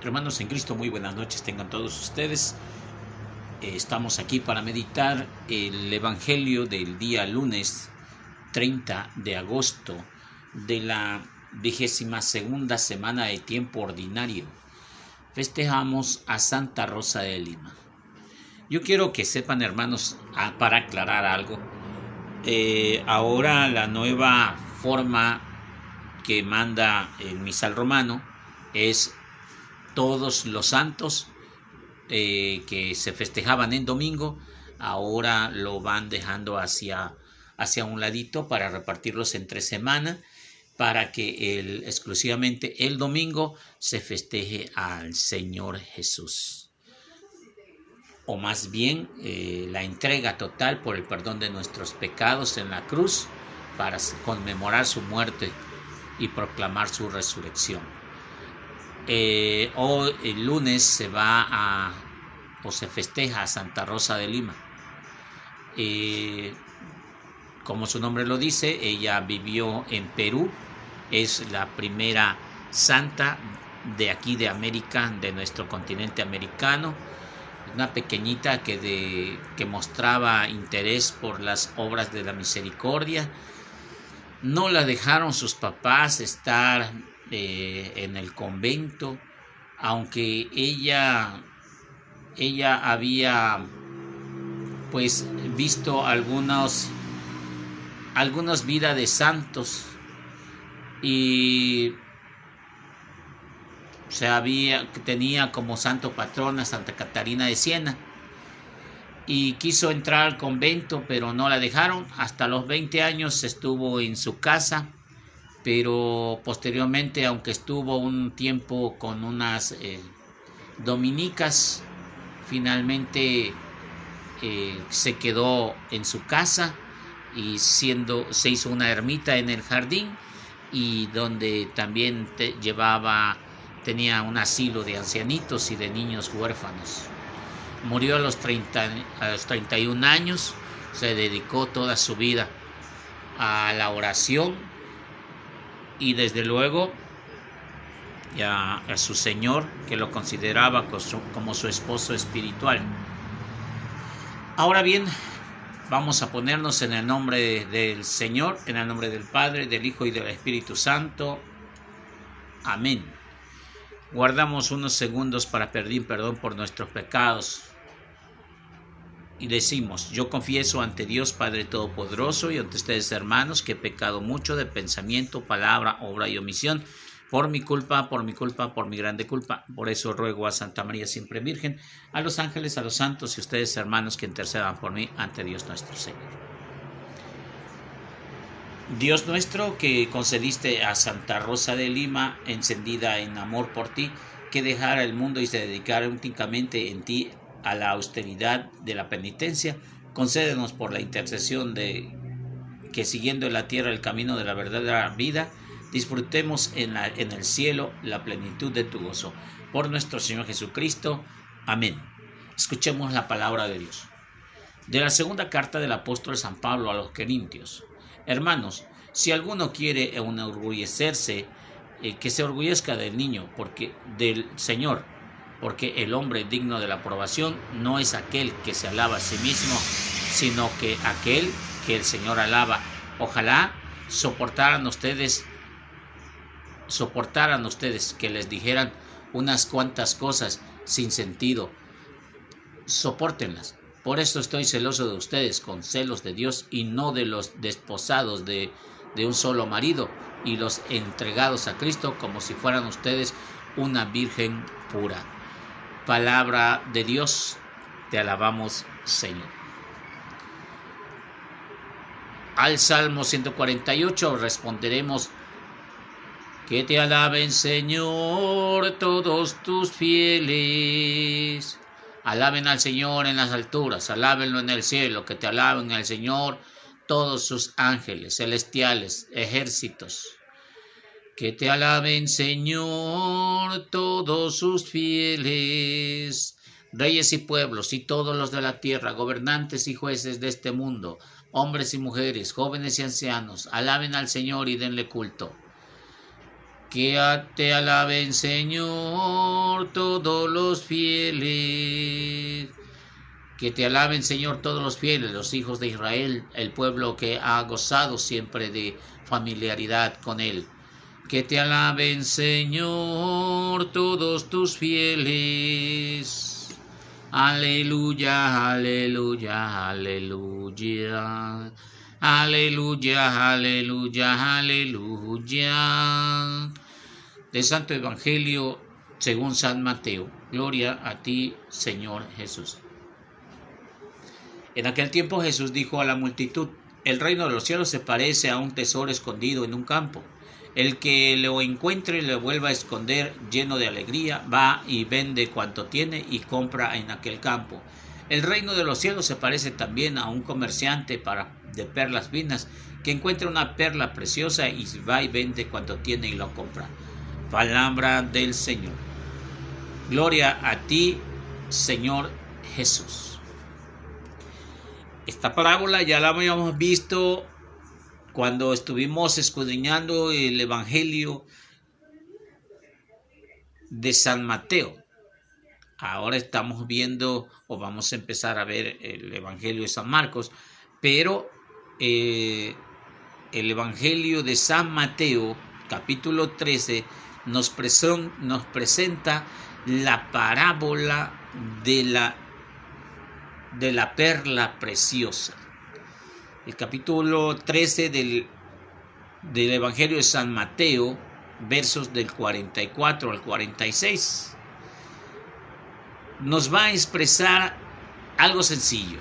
Hermanos en Cristo, muy buenas noches tengan todos ustedes. Eh, estamos aquí para meditar el Evangelio del día lunes 30 de agosto de la vigésima segunda semana de tiempo ordinario. Festejamos a Santa Rosa de Lima. Yo quiero que sepan, hermanos, para aclarar algo, eh, ahora la nueva forma que manda el misal romano es todos los santos eh, que se festejaban en domingo, ahora lo van dejando hacia, hacia un ladito para repartirlos entre semana, para que exclusivamente el domingo se festeje al Señor Jesús. O más bien eh, la entrega total por el perdón de nuestros pecados en la cruz para conmemorar su muerte y proclamar su resurrección. Eh, hoy el lunes se va a o se festeja a Santa Rosa de Lima. Eh, como su nombre lo dice, ella vivió en Perú, es la primera santa de aquí de América, de nuestro continente americano, una pequeñita que, de, que mostraba interés por las obras de la misericordia, no la dejaron sus papás estar eh, en el convento, aunque ella, ella había pues visto algunos, algunas vidas de santos y se había, tenía como santo patrona Santa Catarina de Siena y quiso entrar al convento, pero no la dejaron. Hasta los 20 años estuvo en su casa, pero posteriormente, aunque estuvo un tiempo con unas eh, dominicas, finalmente eh, se quedó en su casa y siendo se hizo una ermita en el jardín y donde también llevaba tenía un asilo de ancianitos y de niños huérfanos. Murió a los, 30, a los 31 años, se dedicó toda su vida a la oración y desde luego a, a su Señor que lo consideraba como su esposo espiritual. Ahora bien, vamos a ponernos en el nombre del Señor, en el nombre del Padre, del Hijo y del Espíritu Santo. Amén. Guardamos unos segundos para pedir perdón por nuestros pecados y decimos, yo confieso ante Dios Padre Todopoderoso y ante ustedes hermanos que he pecado mucho de pensamiento, palabra, obra y omisión, por mi culpa, por mi culpa, por mi grande culpa. Por eso ruego a Santa María siempre Virgen, a los ángeles, a los santos y ustedes hermanos que intercedan por mí ante Dios nuestro Señor. Dios nuestro que concediste a Santa Rosa de Lima, encendida en amor por ti, que dejara el mundo y se dedicara únicamente en ti a la austeridad de la penitencia, concédenos por la intercesión de que siguiendo en la tierra el camino de la verdadera vida, disfrutemos en, el cielo la plenitud de tu gozo. Por nuestro Señor Jesucristo. Amén. Escuchemos la palabra de Dios. De la segunda carta del apóstol San Pablo a los Corintios. Hermanos, si alguno quiere enorgullecerse, eh, que se orgullezca del niño, porque del Señor, porque el hombre digno de la aprobación no es aquel que se alaba a sí mismo, sino que aquel que el Señor alaba. Ojalá soportaran ustedes, soportaran ustedes que les dijeran unas cuantas cosas sin sentido. Sopórtenlas. Por eso estoy celoso de ustedes, con celos de Dios y no de los desposados de, de un solo marido y los entregados a Cristo como si fueran ustedes una virgen pura palabra de Dios. Te alabamos, Señor. Al Salmo 148 responderemos, que te alaben, Señor, todos tus fieles. Alaben al Señor en las alturas, alábenlo en el cielo, que te alaben al Señor todos sus ángeles celestiales, ejércitos. Que te alaben, Señor, todos sus fieles, reyes y pueblos y todos los de la tierra, gobernantes y jueces de este mundo, hombres y mujeres, jóvenes y ancianos, alaben al Señor y denle culto. Que te alaben, Señor, todos los fieles. Que te alaben, Señor, todos los fieles, los hijos de Israel, el pueblo que ha gozado siempre de familiaridad con Él. Que te alaben, Señor, todos tus fieles. Aleluya, aleluya, aleluya. Aleluya, aleluya, aleluya. De Santo Evangelio según San Mateo. Gloria a ti, Señor Jesús. En aquel tiempo Jesús dijo a la multitud, el reino de los cielos se parece a un tesoro escondido en un campo. El que lo encuentre y lo vuelva a esconder lleno de alegría, va y vende cuanto tiene y compra en aquel campo. El reino de los cielos se parece también a un comerciante para, de perlas finas que encuentra una perla preciosa y va y vende cuanto tiene y lo compra. Palabra del Señor. Gloria a ti, Señor Jesús. Esta parábola ya la habíamos visto cuando estuvimos escudriñando el Evangelio de San Mateo. Ahora estamos viendo o vamos a empezar a ver el Evangelio de San Marcos, pero eh, el Evangelio de San Mateo, capítulo 13, nos, nos presenta la parábola de la, de la perla preciosa. El capítulo 13 del, del Evangelio de San Mateo, versos del 44 al 46 nos va a expresar algo sencillo.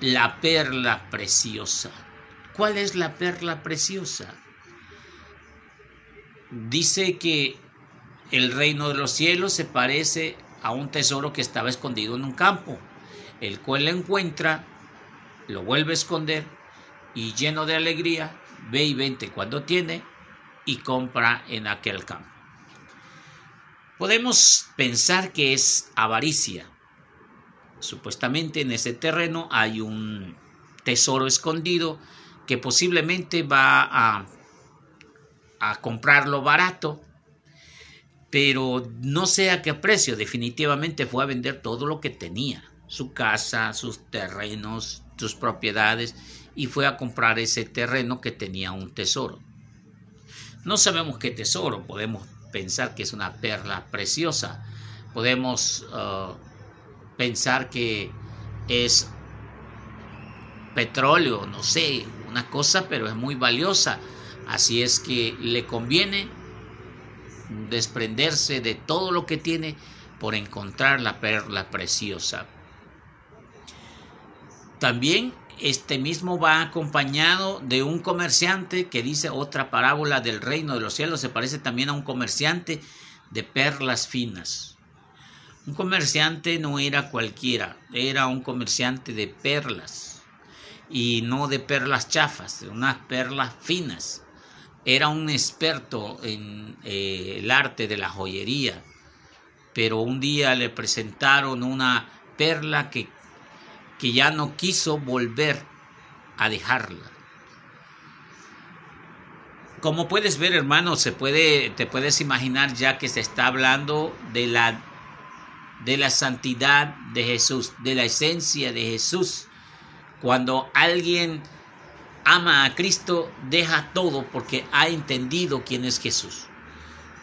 La perla preciosa. ¿Cuál es la perla preciosa? Dice que el reino de los cielos se parece a un tesoro que estaba escondido en un campo, el cual lo encuentra, lo vuelve a esconder y lleno de alegría, ve y vente cuando tiene y compra en aquel campo. Podemos pensar que es avaricia. Supuestamente en ese terreno hay un tesoro escondido que posiblemente va a, a comprarlo barato, pero no sé a qué precio. Definitivamente fue a vender todo lo que tenía, su casa, sus terrenos, sus propiedades, y fue a comprar ese terreno que tenía un tesoro. No sabemos qué tesoro, podemos pensar que es una perla preciosa. Podemos uh, pensar que es petróleo, no sé, una cosa, pero es muy valiosa. Así es que le conviene desprenderse de todo lo que tiene por encontrar la perla preciosa. También este mismo va acompañado de un comerciante que dice otra parábola del reino de los cielos, se parece también a un comerciante de perlas finas. Un comerciante no era cualquiera, era un comerciante de perlas y no de perlas chafas, de unas perlas finas. Era un experto en eh, el arte de la joyería, pero un día le presentaron una perla que que ya no quiso volver a dejarla. Como puedes ver, hermano, se puede, te puedes imaginar ya que se está hablando de la, de la santidad de Jesús, de la esencia de Jesús. Cuando alguien ama a Cristo, deja todo porque ha entendido quién es Jesús.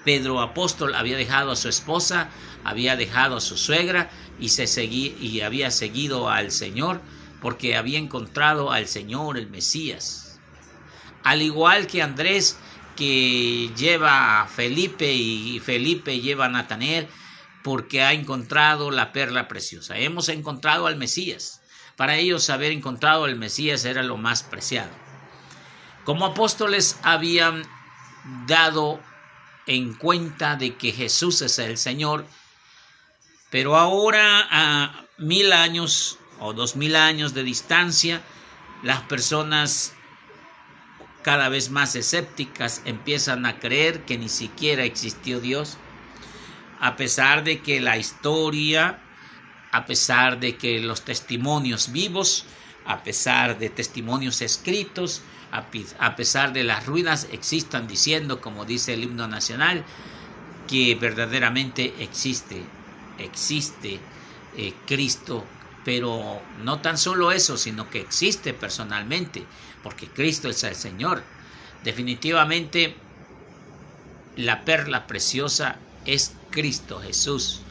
Pedro apóstol había dejado a su esposa, había dejado a su suegra y, se y había seguido al Señor porque había encontrado al Señor, el Mesías. Al igual que Andrés que lleva a Felipe y Felipe lleva a Natanael porque ha encontrado la perla preciosa. Hemos encontrado al Mesías. Para ellos haber encontrado al Mesías era lo más preciado. Como apóstoles habían dado en cuenta de que Jesús es el Señor, pero ahora a mil años o dos mil años de distancia, las personas cada vez más escépticas empiezan a creer que ni siquiera existió Dios, a pesar de que la historia, a pesar de que los testimonios vivos a pesar de testimonios escritos, a pesar de las ruinas, existan diciendo, como dice el himno nacional, que verdaderamente existe, existe eh, Cristo, pero no tan solo eso, sino que existe personalmente, porque Cristo es el Señor. Definitivamente, la perla preciosa es Cristo Jesús.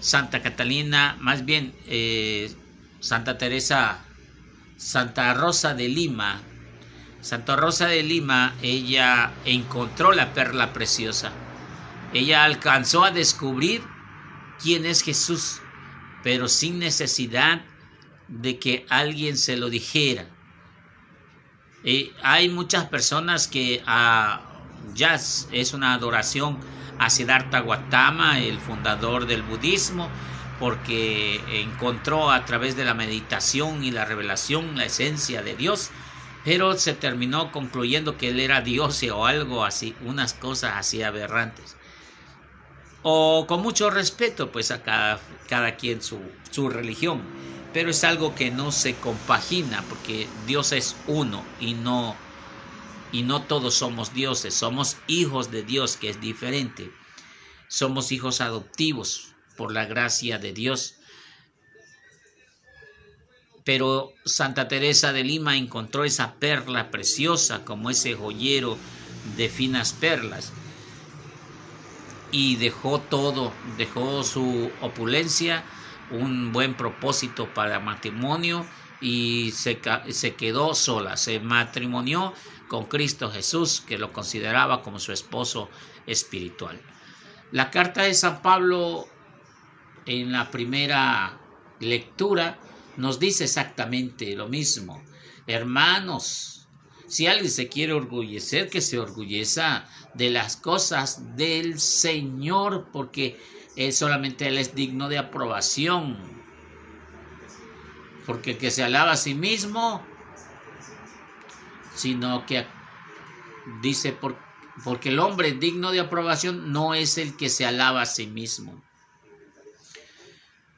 Santa Catalina, más bien eh, Santa Teresa, Santa Rosa de Lima, Santa Rosa de Lima, ella encontró la perla preciosa. Ella alcanzó a descubrir quién es Jesús, pero sin necesidad de que alguien se lo dijera. Eh, hay muchas personas que ah, ya es una adoración a Siddhartha Gautama, el fundador del budismo, porque encontró a través de la meditación y la revelación la esencia de Dios pero se terminó concluyendo que él era dios o algo así, unas cosas así aberrantes. O con mucho respeto, pues a cada, cada quien su, su religión, pero es algo que no se compagina porque Dios es uno y no y no todos somos dioses, somos hijos de Dios, que es diferente. Somos hijos adoptivos por la gracia de Dios pero Santa Teresa de Lima encontró esa perla preciosa como ese joyero de finas perlas y dejó todo, dejó su opulencia, un buen propósito para matrimonio y se, se quedó sola, se matrimonió con Cristo Jesús, que lo consideraba como su esposo espiritual. La carta de San Pablo en la primera lectura nos dice exactamente lo mismo. Hermanos, si alguien se quiere orgullecer, que se orgulleza de las cosas del Señor, porque solamente Él es digno de aprobación. Porque que se alaba a sí mismo, sino que dice, porque el hombre digno de aprobación no es el que se alaba a sí mismo.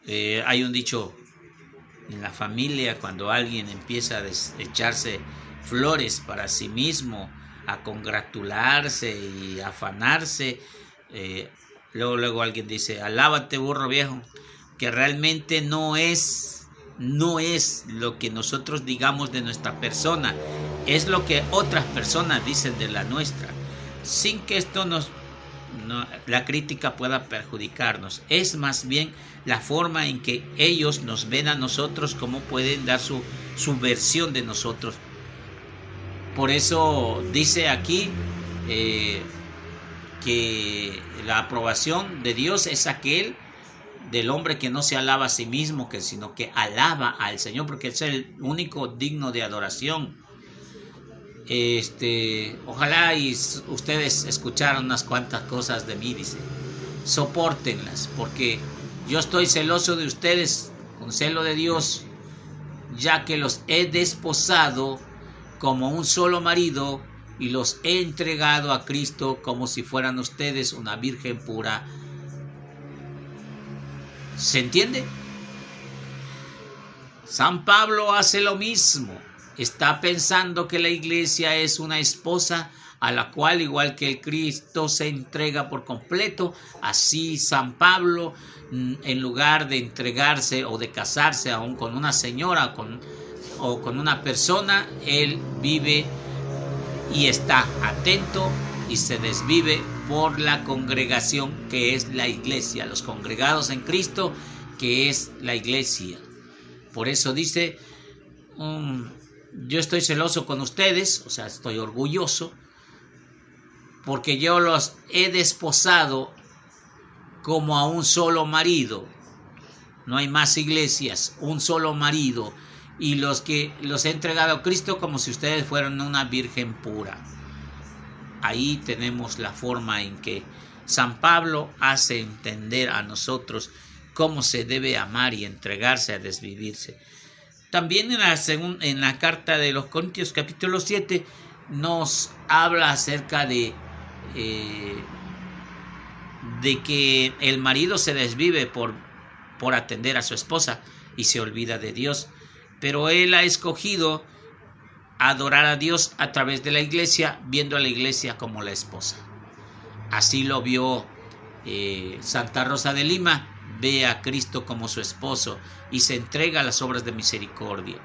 Eh, hay un dicho en la familia, cuando alguien empieza a echarse flores para sí mismo, a congratularse y afanarse, eh, luego, luego alguien dice, alábate burro viejo, que realmente no es, no es lo que nosotros digamos de nuestra persona, es lo que otras personas dicen de la nuestra, sin que esto nos la crítica pueda perjudicarnos. Es más bien la forma en que ellos nos ven a nosotros, cómo pueden dar su, su versión de nosotros. Por eso dice aquí eh, que la aprobación de Dios es aquel del hombre que no se alaba a sí mismo, que, sino que alaba al Señor, porque es el único digno de adoración. Este, ojalá y ustedes escucharan unas cuantas cosas de mí, dice. Sopórtenlas, porque yo estoy celoso de ustedes con celo de Dios, ya que los he desposado como un solo marido y los he entregado a Cristo como si fueran ustedes una virgen pura. ¿Se entiende? San Pablo hace lo mismo está pensando que la iglesia es una esposa a la cual, igual que el Cristo se entrega por completo, así San Pablo, mm, en lugar de entregarse o de casarse aún con una señora con, o con una persona, él vive y está atento y se desvive por la congregación que es la iglesia, los congregados en Cristo, que es la iglesia. Por eso dice, um, yo estoy celoso con ustedes, o sea, estoy orgulloso, porque yo los he desposado como a un solo marido. No hay más iglesias, un solo marido. Y los que los he entregado a Cristo como si ustedes fueran una virgen pura. Ahí tenemos la forma en que San Pablo hace entender a nosotros cómo se debe amar y entregarse a desvivirse. También en la, en la carta de los Corintios capítulo 7 nos habla acerca de, eh, de que el marido se desvive por, por atender a su esposa y se olvida de Dios. pero él ha escogido adorar a Dios a través de la iglesia, viendo a la iglesia como la esposa. Así lo vio eh, Santa Rosa de Lima, ve a Cristo como su esposo y se entrega a las obras de misericordia.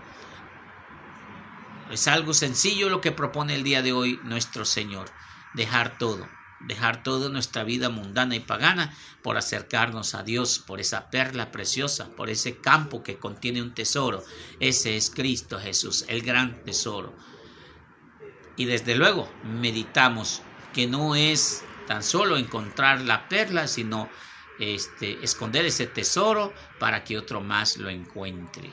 Es algo sencillo lo que propone el día de hoy nuestro Señor, dejar todo, dejar toda nuestra vida mundana y pagana por acercarnos a Dios, por esa perla preciosa, por ese campo que contiene un tesoro. Ese es Cristo Jesús, el gran tesoro. Y desde luego meditamos que no es tan solo encontrar la perla, sino este, esconder ese tesoro para que otro más lo encuentre.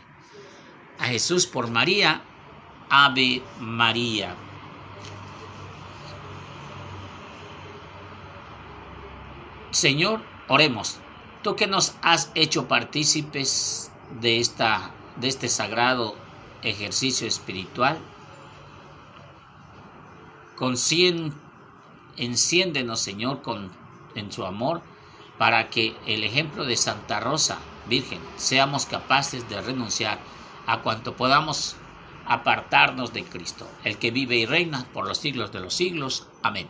A Jesús por María, Ave María. Señor, oremos. Tú que nos has hecho partícipes de, esta, de este sagrado ejercicio espiritual, enciéndenos, Señor, con, en su amor, para que el ejemplo de Santa Rosa, Virgen, seamos capaces de renunciar a cuanto podamos apartarnos de Cristo, el que vive y reina por los siglos de los siglos. Amén.